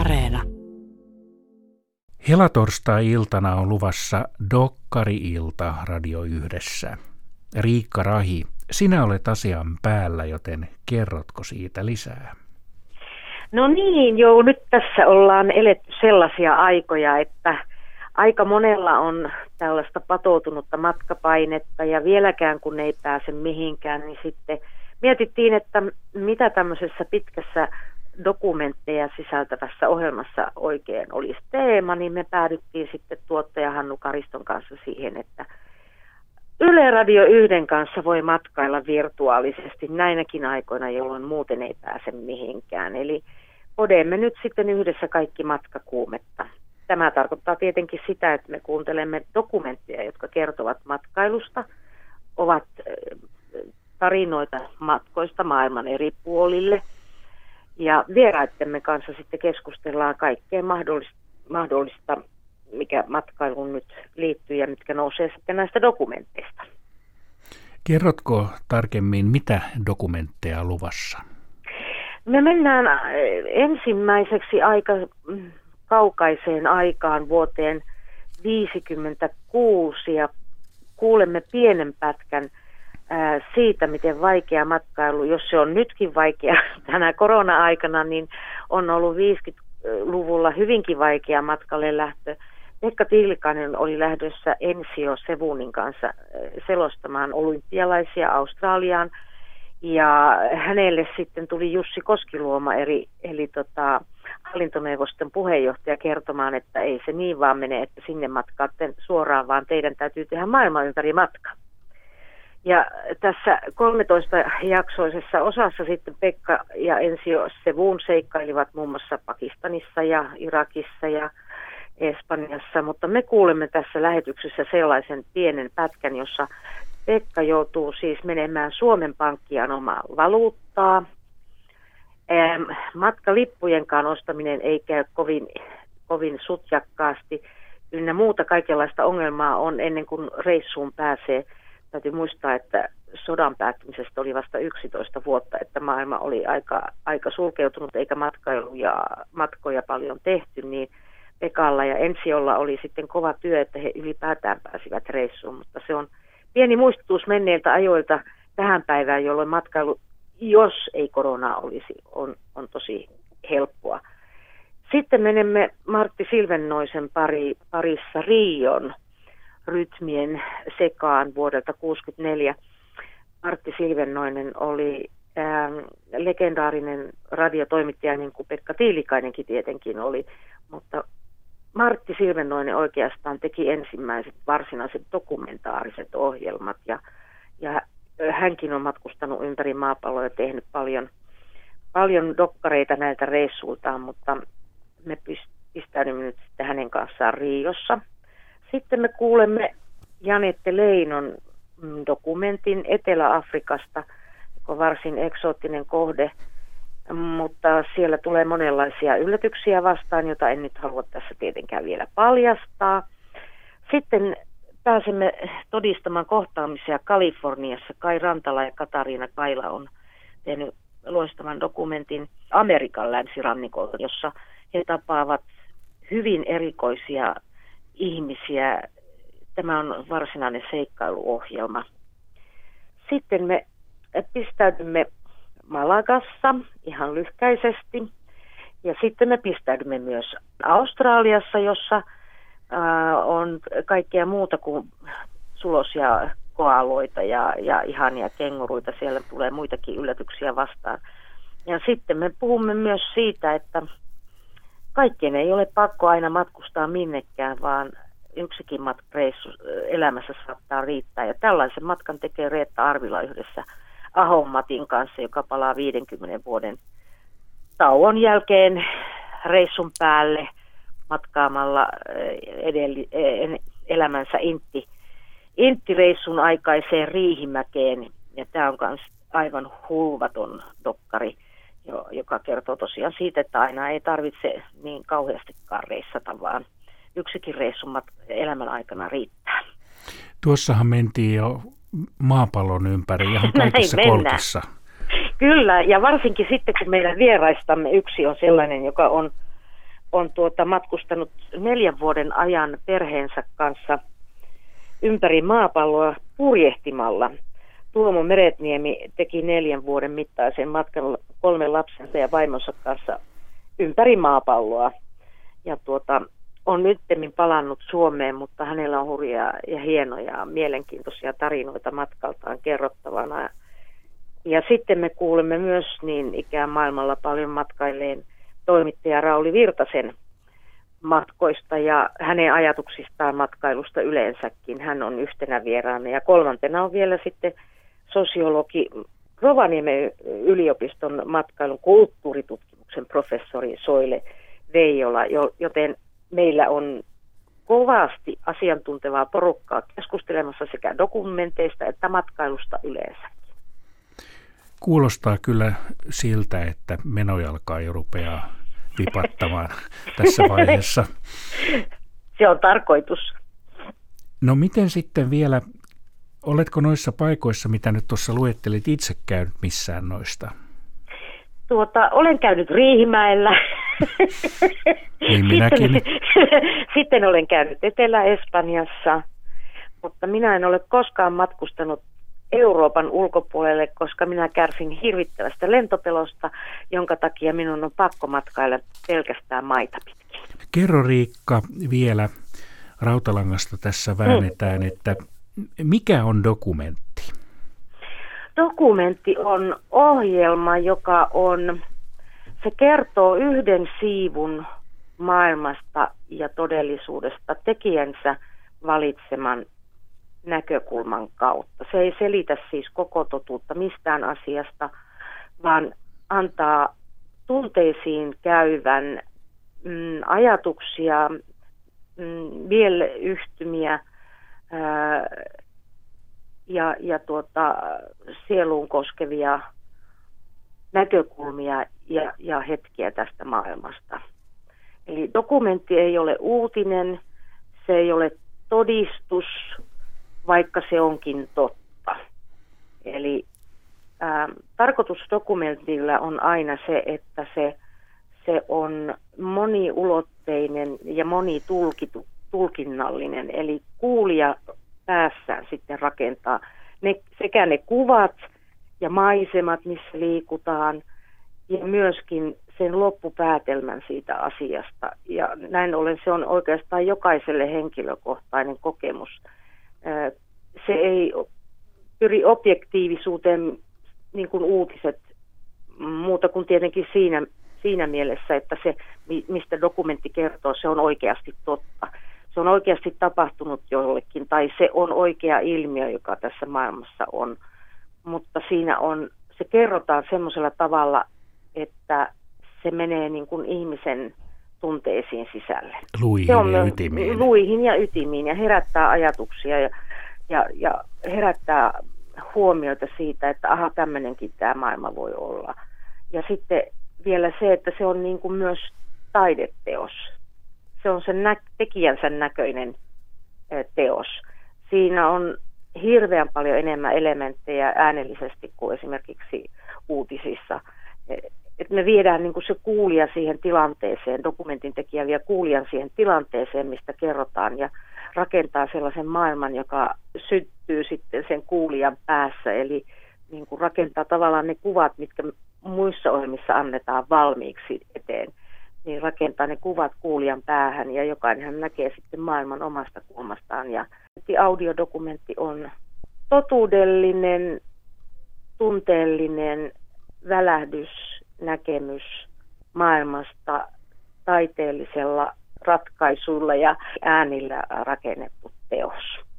Areena. Helatorstai-iltana on luvassa Dokkari-ilta Radio Yhdessä. Riikka Rahi, sinä olet asian päällä, joten kerrotko siitä lisää? No niin, joo, nyt tässä ollaan eletty sellaisia aikoja, että aika monella on tällaista patoutunutta matkapainetta ja vieläkään kun ei pääse mihinkään, niin sitten mietittiin, että mitä tämmöisessä pitkässä dokumentteja sisältävässä ohjelmassa oikein olisi teema, niin me päädyttiin sitten tuottaja Hannu Kariston kanssa siihen, että Yle Radio yhden kanssa voi matkailla virtuaalisesti näinäkin aikoina, jolloin muuten ei pääse mihinkään. Eli podemme nyt sitten yhdessä kaikki matkakuumetta. Tämä tarkoittaa tietenkin sitä, että me kuuntelemme dokumentteja, jotka kertovat matkailusta, ovat tarinoita matkoista maailman eri puolille. Ja vieraittemme kanssa sitten keskustellaan kaikkea mahdollista, mahdollista, mikä matkailuun nyt liittyy ja mitkä nousee sitten näistä dokumenteista. Kerrotko tarkemmin, mitä dokumentteja luvassa? Me mennään ensimmäiseksi aika kaukaiseen aikaan vuoteen 1956 ja kuulemme pienen pätkän siitä, miten vaikea matkailu, jos se on nytkin vaikea tänä korona-aikana, niin on ollut 50-luvulla hyvinkin vaikea matkalle lähtö. Pekka Tiilikainen oli lähdössä Ensio Sevunin kanssa selostamaan olympialaisia Australiaan. Ja hänelle sitten tuli Jussi Koskiluoma, eli, eli tota, hallintoneuvoston puheenjohtaja kertomaan, että ei se niin vaan mene, että sinne matkaatte suoraan, vaan teidän täytyy tehdä maailman ympäri matka. Ja tässä 13-jaksoisessa osassa sitten Pekka ja Ensio Sevun seikkailivat muun muassa Pakistanissa ja Irakissa ja Espanjassa, mutta me kuulemme tässä lähetyksessä sellaisen pienen pätkän, jossa Pekka joutuu siis menemään Suomen pankkiaan omaa valuuttaa. Matkalippujenkaan ostaminen ei käy kovin, kovin sutjakkaasti. Ynnä muuta kaikenlaista ongelmaa on ennen kuin reissuun pääsee – Täytyy muistaa, että sodan päättymisestä oli vasta 11 vuotta, että maailma oli aika, aika sulkeutunut eikä matkailu ja matkoja paljon tehty, niin Pekalla ja Ensiolla oli sitten kova työ, että he ylipäätään pääsivät reissuun, mutta se on pieni muistutus menneiltä ajoilta tähän päivään, jolloin matkailu, jos ei korona olisi, on, on tosi helppoa. Sitten menemme Martti Silvennoisen pari, parissa Rion rytmien sekaan vuodelta 1964. Martti Silvennoinen oli ähm, legendaarinen radiotoimittaja, niin kuin Pekka Tiilikainenkin tietenkin oli, mutta Martti Silvennoinen oikeastaan teki ensimmäiset varsinaiset dokumentaariset ohjelmat ja, ja hänkin on matkustanut ympäri maapalloa ja tehnyt paljon, paljon dokkareita näiltä reissuiltaan, mutta me pistäydymme nyt sitten hänen kanssaan Riossa – sitten me kuulemme Janette Leinon mm, dokumentin Etelä-Afrikasta, joka on varsin eksoottinen kohde, mutta siellä tulee monenlaisia yllätyksiä vastaan, joita en nyt halua tässä tietenkään vielä paljastaa. Sitten pääsemme todistamaan kohtaamisia Kaliforniassa. Kai Rantala ja Katariina Kaila on tehnyt loistavan dokumentin Amerikan länsirannikolla, jossa he tapaavat hyvin erikoisia ihmisiä. Tämä on varsinainen seikkailuohjelma. Sitten me pistäydymme Malagassa ihan lyhkäisesti. Ja sitten me pistäydymme myös Australiassa, jossa äh, on kaikkea muuta kuin sulosia koaloita ja, ja ihania kenguruita. Siellä tulee muitakin yllätyksiä vastaan. Ja sitten me puhumme myös siitä, että kaikkien ei ole pakko aina matkustaa minnekään, vaan yksikin matkareissu elämässä saattaa riittää. Ja tällaisen matkan tekee Reetta Arvila yhdessä Ahon Matin kanssa, joka palaa 50 vuoden tauon jälkeen reissun päälle matkaamalla edelli, elämänsä intti, intti-reissun aikaiseen Riihimäkeen. Ja tämä on myös aivan hulvaton dokkari joka kertoo tosiaan siitä, että aina ei tarvitse niin kauheastikaan reissata, vaan yksikin reissu elämän aikana riittää. Tuossahan mentiin jo maapallon ympäri ihan kaikissa kolkissa. Kyllä, ja varsinkin sitten kun meidän vieraistamme yksi on sellainen, joka on on tuota matkustanut neljän vuoden ajan perheensä kanssa ympäri maapalloa purjehtimalla. Tuomo Meretniemi teki neljän vuoden mittaisen matkan kolmen lapsensa ja vaimonsa kanssa ympäri maapalloa. Ja tuota, on nyttemmin palannut Suomeen, mutta hänellä on hurjia ja hienoja, mielenkiintoisia tarinoita matkaltaan kerrottavana. Ja sitten me kuulemme myös niin ikään maailmalla paljon matkailleen toimittaja Rauli Virtasen matkoista ja hänen ajatuksistaan matkailusta yleensäkin. Hän on yhtenä vieraana ja kolmantena on vielä sitten sosiologi Rovaniemen yliopiston matkailun kulttuuritutkimuksen professori Soile Veijola, joten meillä on kovasti asiantuntevaa porukkaa keskustelemassa sekä dokumenteista että matkailusta yleensä. Kuulostaa kyllä siltä, että menojalkaa jo rupeaa vipattamaan tässä vaiheessa. Se on tarkoitus. No miten sitten vielä, oletko noissa paikoissa, mitä nyt tuossa luettelit, itse käynyt missään noista? Tuota, olen käynyt Riihimäellä. Niin minäkin. Sitten, sitten olen käynyt Etelä-Espanjassa, mutta minä en ole koskaan matkustanut Euroopan ulkopuolelle, koska minä kärsin hirvittävästä lentopelosta, jonka takia minun on pakko matkailla pelkästään maita pitkin. Kerro Riikka vielä, Rautalangasta tässä väännetään, mm. että mikä on dokumentti? Dokumentti on ohjelma, joka on, se kertoo yhden siivun maailmasta ja todellisuudesta tekijänsä valitseman näkökulman kautta. Se ei selitä siis koko totuutta mistään asiasta, vaan antaa tunteisiin käyvän mm, ajatuksia, mm, mieleyhtymiä ja, ja tuota, sieluun koskevia näkökulmia ja, ja hetkiä tästä maailmasta. Eli dokumentti ei ole uutinen, se ei ole todistus, vaikka se onkin totta. Eli ää, tarkoitus dokumentilla on aina se, että se, se on moniulotteinen ja monitulkinnallinen, eli kuulija päässään sitten rakentaa ne, sekä ne kuvat ja maisemat, missä liikutaan, ja myöskin sen loppupäätelmän siitä asiasta. Ja näin ollen se on oikeastaan jokaiselle henkilökohtainen kokemus. Se ei pyri objektiivisuuteen niin kuin uutiset muuta kuin tietenkin siinä, siinä mielessä, että se, mistä dokumentti kertoo, se on oikeasti totta. Se on oikeasti tapahtunut jollekin tai se on oikea ilmiö, joka tässä maailmassa on. Mutta siinä on, se kerrotaan semmoisella tavalla, että se menee niin kuin ihmisen tunteisiin sisälle. Luihin se on ja ytimiin. Luihin ja ytimiin ja herättää ajatuksia ja, ja, ja herättää huomioita siitä, että aha, tämmöinenkin tämä maailma voi olla. Ja sitten vielä se, että se on niin kuin myös taideteos. Se on sen nä- tekijänsä näköinen teos. Siinä on hirveän paljon enemmän elementtejä äänellisesti kuin esimerkiksi uutisissa. Että me viedään niin kuin se kuulija siihen tilanteeseen, dokumentin tekijä vie kuulijan siihen tilanteeseen, mistä kerrotaan ja rakentaa sellaisen maailman, joka syttyy sitten sen kuulijan päässä, eli niin kuin rakentaa tavallaan ne kuvat, mitkä muissa ohjelmissa annetaan valmiiksi eteen, niin rakentaa ne kuvat kuulijan päähän ja jokainen näkee sitten maailman omasta kulmastaan. Ja audiodokumentti on totuudellinen, tunteellinen välähdys näkemys maailmasta taiteellisella ratkaisuilla ja äänillä rakennettu teos.